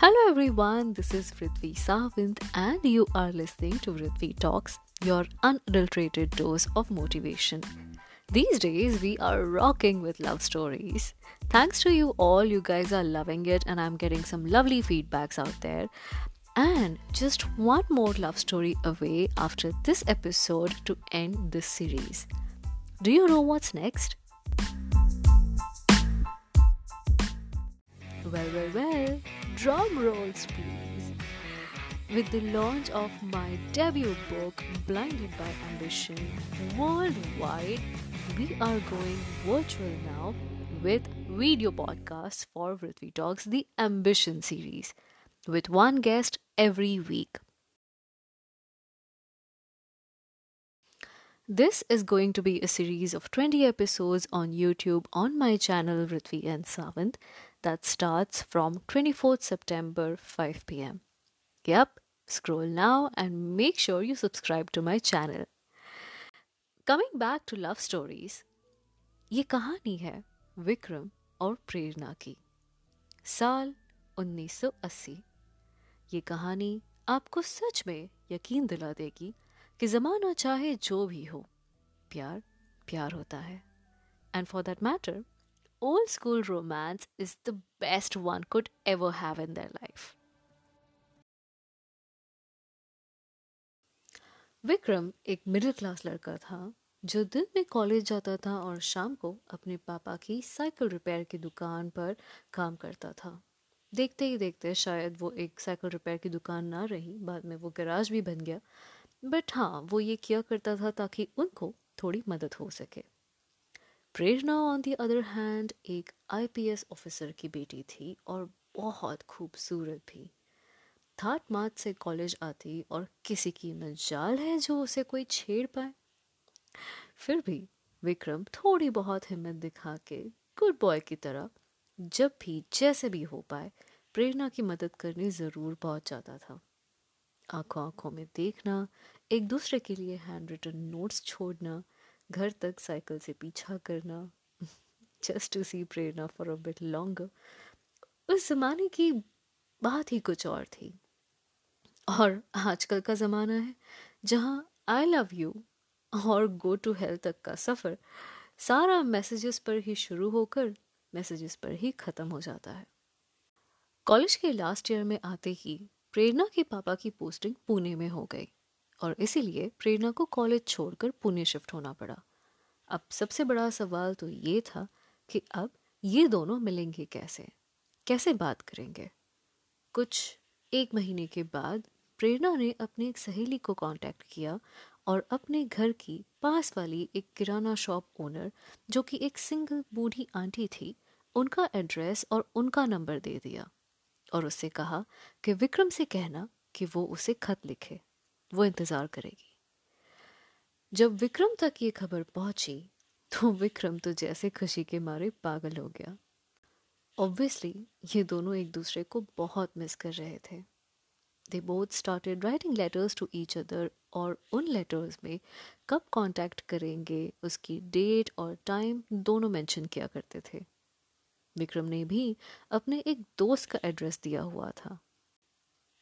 Hello everyone, this is Prithvi Savint and you are listening to Prithvi Talks, your unadulterated dose of motivation. These days we are rocking with love stories. Thanks to you all, you guys are loving it and I'm getting some lovely feedbacks out there. And just one more love story away after this episode to end this series. Do you know what's next? Well, well, well, drum rolls, please. With the launch of my debut book, Blinded by Ambition, worldwide, we are going virtual now with video podcasts for Prithvi Talks, the Ambition series, with one guest every week. This is going to be a series of 20 episodes on YouTube on my channel Prithvi and Savant that starts from 24th September 5 pm. Yep, scroll now and make sure you subscribe to my channel. Coming back to love stories, ये कहानी है विक्रम और प्रेरणा की साल 1980 ये कहानी आपको सच में यकीन दिला देगी कि ज़माना चाहे जो भी हो प्यार प्यार होता है and for that matter old school romance is the best one could ever have in their life. Vikram एक मिडिल क्लास लड़का था, जो दिन में कॉलेज जाता था और शाम को अपने पापा की साइकिल रिपेयर की दुकान पर काम करता था। देखते ही देखते शायद वो एक साइकिल रिपेयर की दुकान ना रही, बाद में वो गराज भी बन गया। बट हाँ वो ये किया करता था ताकि उनको थोड़ी मदद हो सके। Prerna on the other hand एक आईपीएस ऑफिसर की बेटी थी और बहुत खूबसूरत भी। थाट मात से कॉलेज आती और किसी की मजाल है जो उसे कोई छेड़ पाए। फिर भी विक्रम थोड़ी बहुत हिम्मत दिखा के गुड बॉय की तरह, जब भी, जैसे भी हो पाए, प्रेरणा की मदद करने ज़रूर पहुँच जाता था। आँखों आँखों में देखना, एक दूसरे के लिए हैंड रिटन नोट्स छोड़ना घर तक साइकिल से पीछा करना just to see Prerna for a bit longer उस जमाने की बात ही कुछ और थी। और आजकल का ज़माना है जहाँ आई लव यू और गो टू हेल्थ तक का सफ़र सारा मैसेजेस पर ही शुरू होकर मैसेजेस पर ही ख़त्म हो जाता है। कॉलेज के लास्ट ईयर में आते ही प्रेरणा के पापा की पोस्टिंग पुणे में हो गई। और इसीलिए प्रेरणा को कॉलेज छोड़कर पुणे शिफ्ट होना पड़ा। अब सबसे बड़ा सवाल तो ये था कि अब ये दोनों मिलेंगे कैसे? कैसे बात करेंगे? कुछ एक महीने के बाद प्रेरणा ने अपनी एक सहेली को कांटेक्ट किया और अपने घर की पास वाली एक किराना शॉप ओनर जो कि एक सिंगल बूढ़ी आंटी थी, उनका एड्रेस और उनका नंबर दे दिया और उससे कहा कि विक्रम से कहना कि वो उसे खत लिखे। वो इंतज़ार करेगी। जब विक्रम तक ये खबर पहुँची तो विक्रम तो जैसे खुशी के मारे पागल हो गया। ऑब्वियसली ये दोनों एक दूसरे को बहुत मिस कर रहे थे। They both started writing letters to each other और उन लेटर्स में कब कांटेक्ट करेंगे, उसकी डेट और टाइम दोनों मेंशन किया करते थे। विक्रम ने भी अपने एक दोस्त का एड्रेस दिया हुआ था।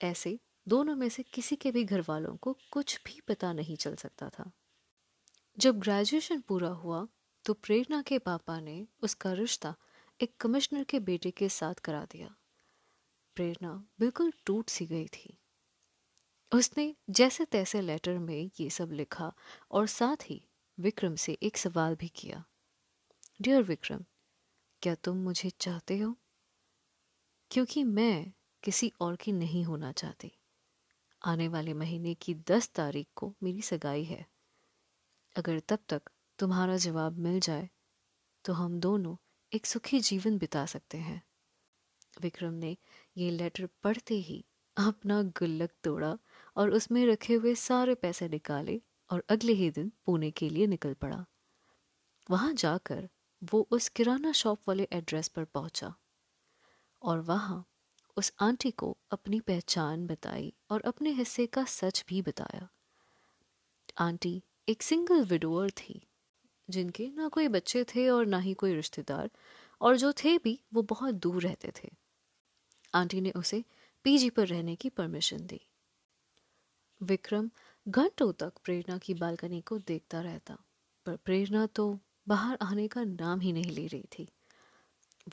ऐसे दोनों में से किसी के भी घर वालों को कुछ भी पता नहीं चल सकता था। जब ग्रेजुएशन पूरा हुआ तो प्रेरणा के पापा ने उसका रिश्ता एक कमिश्नर के बेटे के साथ करा दिया। प्रेरणा बिल्कुल टूट सी गई थी। उसने जैसे तैसे लेटर में ये सब लिखा और साथ ही विक्रम से एक सवाल भी किया। डियर विक्रम, क्या तुम मुझे चाहते हो? क्योंकि मैं किसी और की नहीं होना चाहती। आने वाले महीने की दस तारीख को मेरी सगाई है। अगर तब तक तुम्हारा जवाब मिल जाए तो हम दोनों एक सुखी जीवन बिता सकते हैं। विक्रम ने ये लेटर पढ़ते ही अपना गुल्लक तोड़ा और उसमें रखे हुए सारे पैसे निकाले और अगले ही दिन पुणे के लिए निकल पड़ा। वहाँ जाकर वो उस किराना शॉप वाले एड्रेस पर पहुँचा और वहाँ उस आंटी को अपनी पहचान बताई और अपने हिस्से का सच भी बताया। आंटी एक सिंगल विडोअर थी, जिनके ना कोई बच्चे थे और ना ही कोई रिश्तेदार, और जो थे भी वो बहुत दूर रहते थे। आंटी ने उसे पीजी पर रहने की परमिशन दी। विक्रम घंटों तक प्रेरणा की बालकनी को देखता रहता, पर प्रेरणा तो बाहर आने का नाम ही नहीं ले रही थी।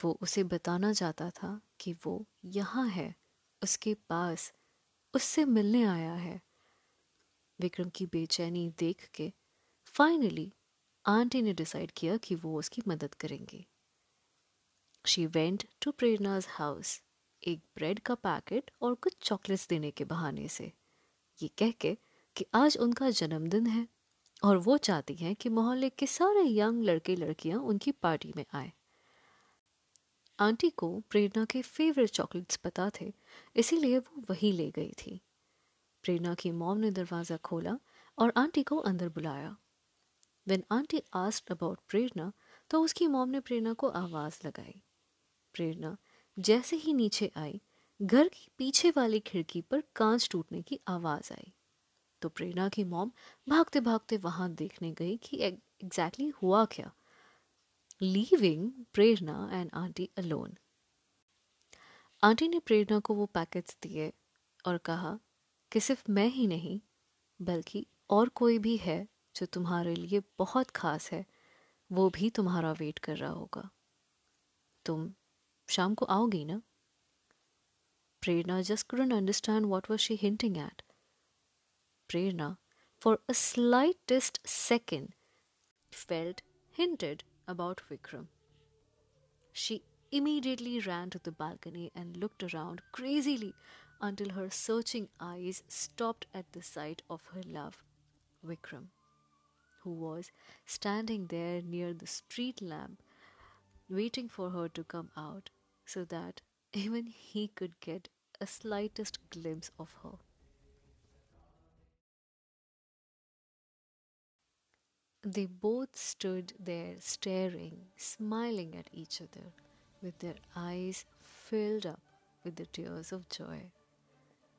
वो उसे बताना चाहता था कि वो यहाँ है, उसके पास, उससे मिलने आया है। विक्रम की बेचैनी देख के फाइनली आंटी ने डिसाइड किया कि वो उसकी मदद करेंगे। She went to Prerna's house एक ब्रेड का पैकेट और कुछ चॉकलेट्स देने के बहाने से। ये कह के कि आज उनका जन्मदिन है और वो चाहती हैं कि मोहल्ले के सारे यंग लड़के लड़कियाँ उनकी पार्टी में आए। आंटी को प्रेरणा के फेवरेट चॉकलेट्स पता थे, इसीलिए वो वहीं ले गई थी। प्रेरणा की मॉम ने दरवाज़ा खोला और आंटी को अंदर बुलाया। When aunty asked about Prerna तो उसकी मॉम ने प्रेरणा को आवाज़ लगाई। प्रेरणा जैसे ही नीचे आई, घर की पीछे वाली खिड़की पर कांच टूटने की आवाज़ आई। तो प्रेरणा की मॉम भागते भागते वहाँ देखने गई कि एग्जैक्टली हुआ क्या। Leaving Prerna and aunty alone aunty ने प्रेरणा को वो पैकेट्स दिए और कहा कि सिर्फ़ मैं ही नहीं बल्कि और कोई भी है जो तुम्हारे लिए बहुत खास है वो भी तुम्हारा वेट कर रहा होगा। तुम शाम को आओगी ना? Prerna just couldn't understand what was she hinting at. Prerna, for a slightest second, felt hinted about Vikram. She immediately ran to the balcony and looked around crazily until her searching eyes stopped at the sight of her love, Vikram, who was standing there near the street lamp, waiting for her to come out so that even he could get a slightest glimpse of her. They both stood there staring, smiling at each other, with their eyes filled up with the tears of joy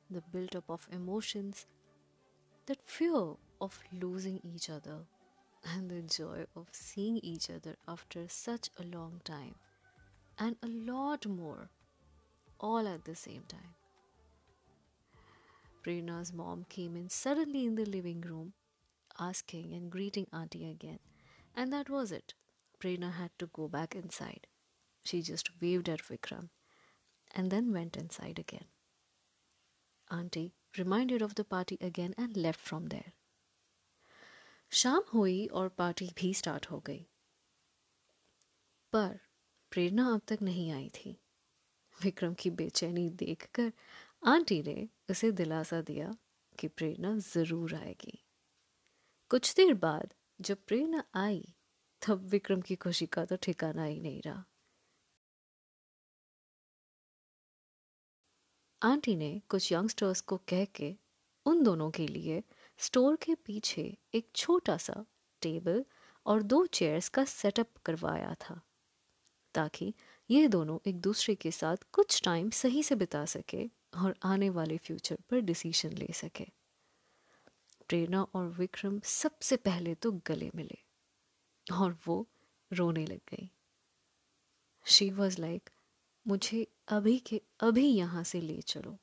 the build up of emotions, that fear of losing each other, and the joy of seeing each other after such a long time, and a lot more, all at the same time. Prerna's mom came in suddenly in the living room, asking and greeting Auntie again, and that was it. Prerna had to go back inside. She just waved at Vikram and then went inside again. Auntie reminded of the party again and left from there. शाम हुई और party भी start हो गई पर प्रेरणा अब तक नहीं आई थी विक्रम की बेचैनी देखकर आंटी ने उसे दिलासा दिया कि प्रेरणा जरूर आएगी कुछ देर बाद जब प्रेरणा आई, तब विक्रम की खुशी का तो ठिकाना ही नहीं रहा। आंटी ने कुछ यंगस्टर्स को कह के उन दोनों के लिए स्टोर के पीछे एक छोटा सा टेबल और दो चेयर्स का सेटअप करवाया था, ताकि ये दोनों एक दूसरे के साथ कुछ टाइम सही से बिता सके और आने वाले फ्यूचर पर डिसीज़न ले सके। प्रेरणा और विक्रम सबसे पहले तो गले मिले और वो रोने लग गई। शी वॉज़ लाइक मुझे अभी के अभी यहाँ से ले चलो,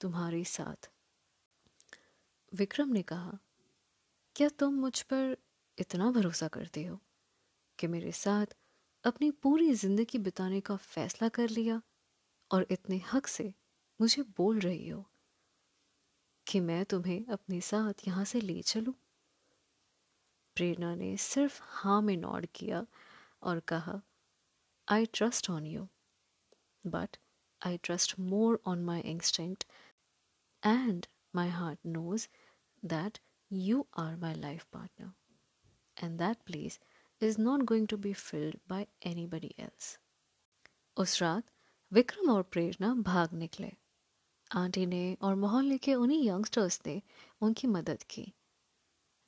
तुम्हारे साथ. विक्रम ने कहा, क्या तुम मुझ पर इतना भरोसा करते हो कि मेरे साथ अपनी पूरी ज़िंदगी बिताने का फैसला कर लिया और इतने हक से मुझे बोल रही हो? कि मैं तुम्हें अपने साथ यहाँ से ले चलूँ। प्रेरणा ने सिर्फ़ हाँ में नॉड किया और कहा I trust on you but I trust more on my instinct and my heart knows that you are my life partner and that place is not going to be filled by anybody else उस रात विक्रम और प्रेरणा भाग निकले। Aunty ने और मोहल्ले के उन्हीं यंगस्टर्स ने उनकी मदद की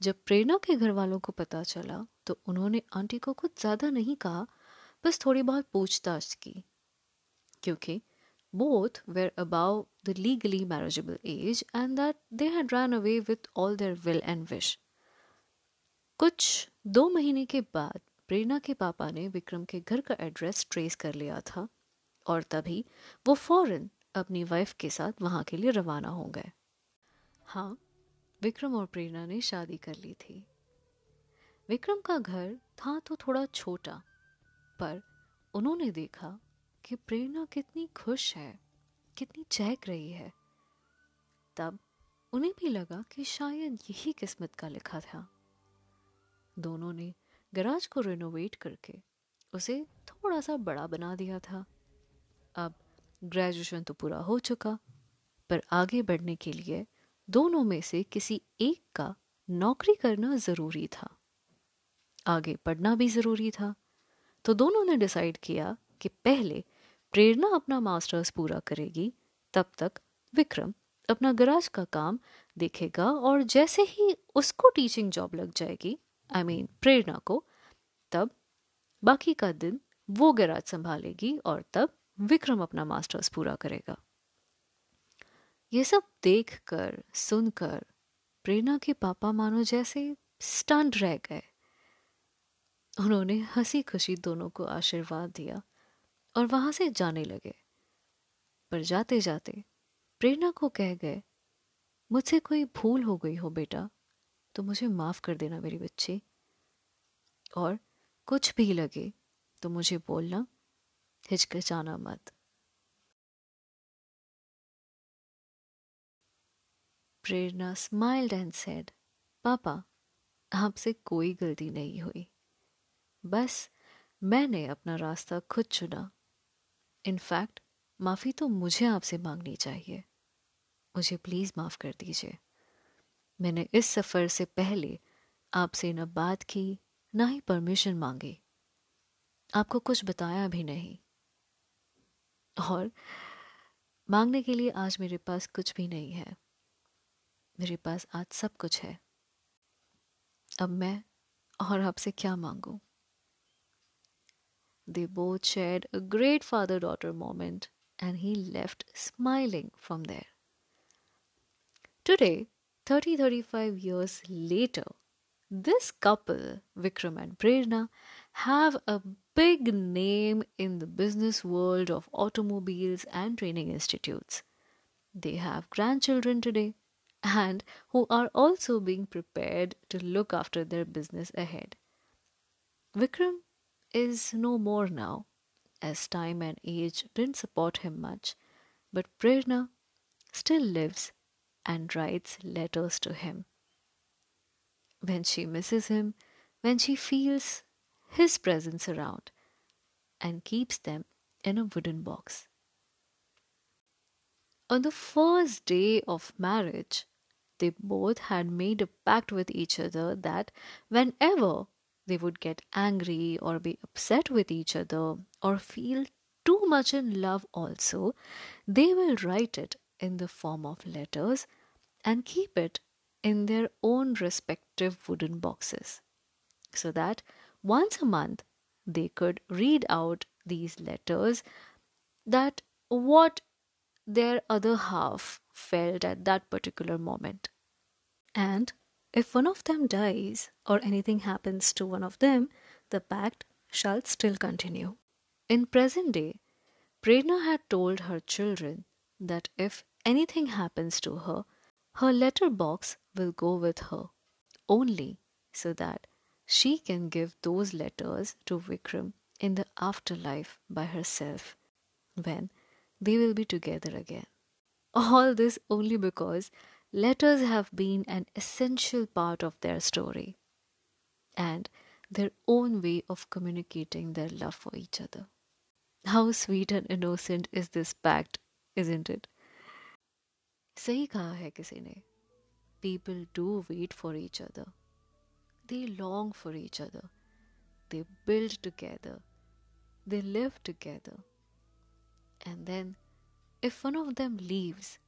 जब प्रेरणा के घर वालों को पता चला तो उन्होंने आंटी को कुछ ज़्यादा नहीं कहा, बस थोड़ी बहुत पूछताछ की क्योंकि both were above the legally marriageable age and that they had run away with all their will and wish. कुछ दो महीने के बाद प्रेरणा के पापा ने विक्रम के घर का एड्रेस ट्रेस कर लिया था और तभी वो फ़ौरन अपनी वाइफ के साथ वहाँ के लिए रवाना हो गए। हाँ विक्रम और प्रेरणा ने शादी कर ली थी। विक्रम का घर था तो थोड़ा छोटा, पर उन्होंने देखा कि प्रेरणा कितनी खुश है, कितनी चहक रही है। तब उन्हें भी लगा कि शायद यही किस्मत का लिखा था। दोनों ने गराज को रिनोवेट करके उसे थोड़ा सा बड़ा बना दिया था। अब ग्रेजुएशन तो पूरा हो चुका पर आगे बढ़ने के लिए दोनों में से किसी एक का नौकरी करना ज़रूरी था। आगे पढ़ना भी ज़रूरी था। तो दोनों ने डिसाइड किया कि पहले प्रेरणा अपना मास्टर्स पूरा करेगी तब तक विक्रम अपना गराज का काम देखेगा और जैसे ही उसको टीचिंग जॉब लग जाएगी I I mean mean, Prerna को तब बाकी का दिन वो गराज संभालेगी और तब विक्रम अपना मास्टर्स पूरा करेगा। ये सब देखकर, सुनकर, प्रेरणा के पापा मानो जैसे स्टंट रह गए। उन्होंने हँसी खुशी दोनों को आशीर्वाद दिया और वहाँ से जाने लगे। पर जाते जाते प्रेरणा को कह गए, मुझसे कोई भूल हो गई हो बेटा तो मुझे माफ़ कर देना मेरी बच्ची। और कुछ भी लगे तो मुझे बोलना हिचकिचाना मत। प्रेरणा स्माइल्ड एंड सेड पापा, आपसे कोई गलती नहीं हुई। बस मैंने अपना रास्ता खुद चुना। इनफैक्ट माफ़ी तो मुझे आपसे मांगनी चाहिए। मुझे प्लीज़ माफ़ कर दीजिए। मैंने इस सफ़र से पहले आपसे न बात की, ना ही परमिशन मांगी। आपको कुछ बताया भी नहीं। और मांगने के लिए आज मेरे पास कुछ भी नहीं है। मेरे पास आज सब कुछ है। अब मैं और आपसे क्या मांगू? They both shared a great father daughter moment and he left smiling from there today thirty thirty five years later this couple Vikram and Prerna have a big name in the business world of automobiles and training institutes. They have grandchildren today and who are also being prepared to look after their business ahead. Vikram is no more now, as time and age didn't support him much, but Prerna still lives and writes letters to him when she misses him, when she feels his presence around, and keeps them in a wooden box. On the first day of marriage, they both had made a pact with each other that whenever they would get angry or be upset with each other or feel too much in love, also, they will write it in the form of letters and keep it in their own respective wooden boxes so that once a month they could read out these letters that what their other half felt at that particular moment. And if one of them dies or anything happens to one of them the pact shall still continue. In present day prerna had told her children that if anything happens to her her letter box will go with her only so that she can give those letters to Vikram in the afterlife by herself when they will be together again. All this only because letters have been an essential part of their story and their own way of communicating their love for each other. How sweet and innocent is this pact, isn't it? सही कहा है किसी ने people do wait for each other They long for each other. They build together. They live together. And then, if one of them leaves,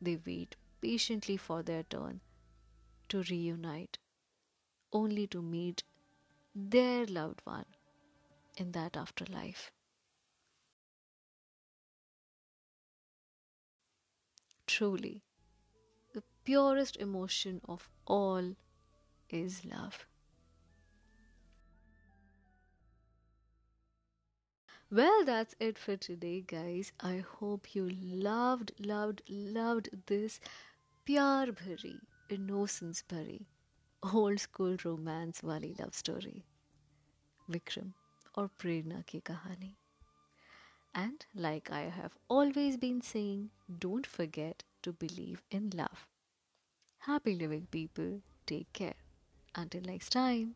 they wait patiently for their turn to reunite, only to meet their loved one in that afterlife. Truly, the purest emotion of all is love. Well, that's it for today, guys. I hope you loved, loved, loved this Pyar Bhari, Innocence Bhari, old school romance wali love story. Vikram or Prerna ki kahani. And like I have always been saying, don't forget to believe in love. Happy living, people. Take care. Until next time.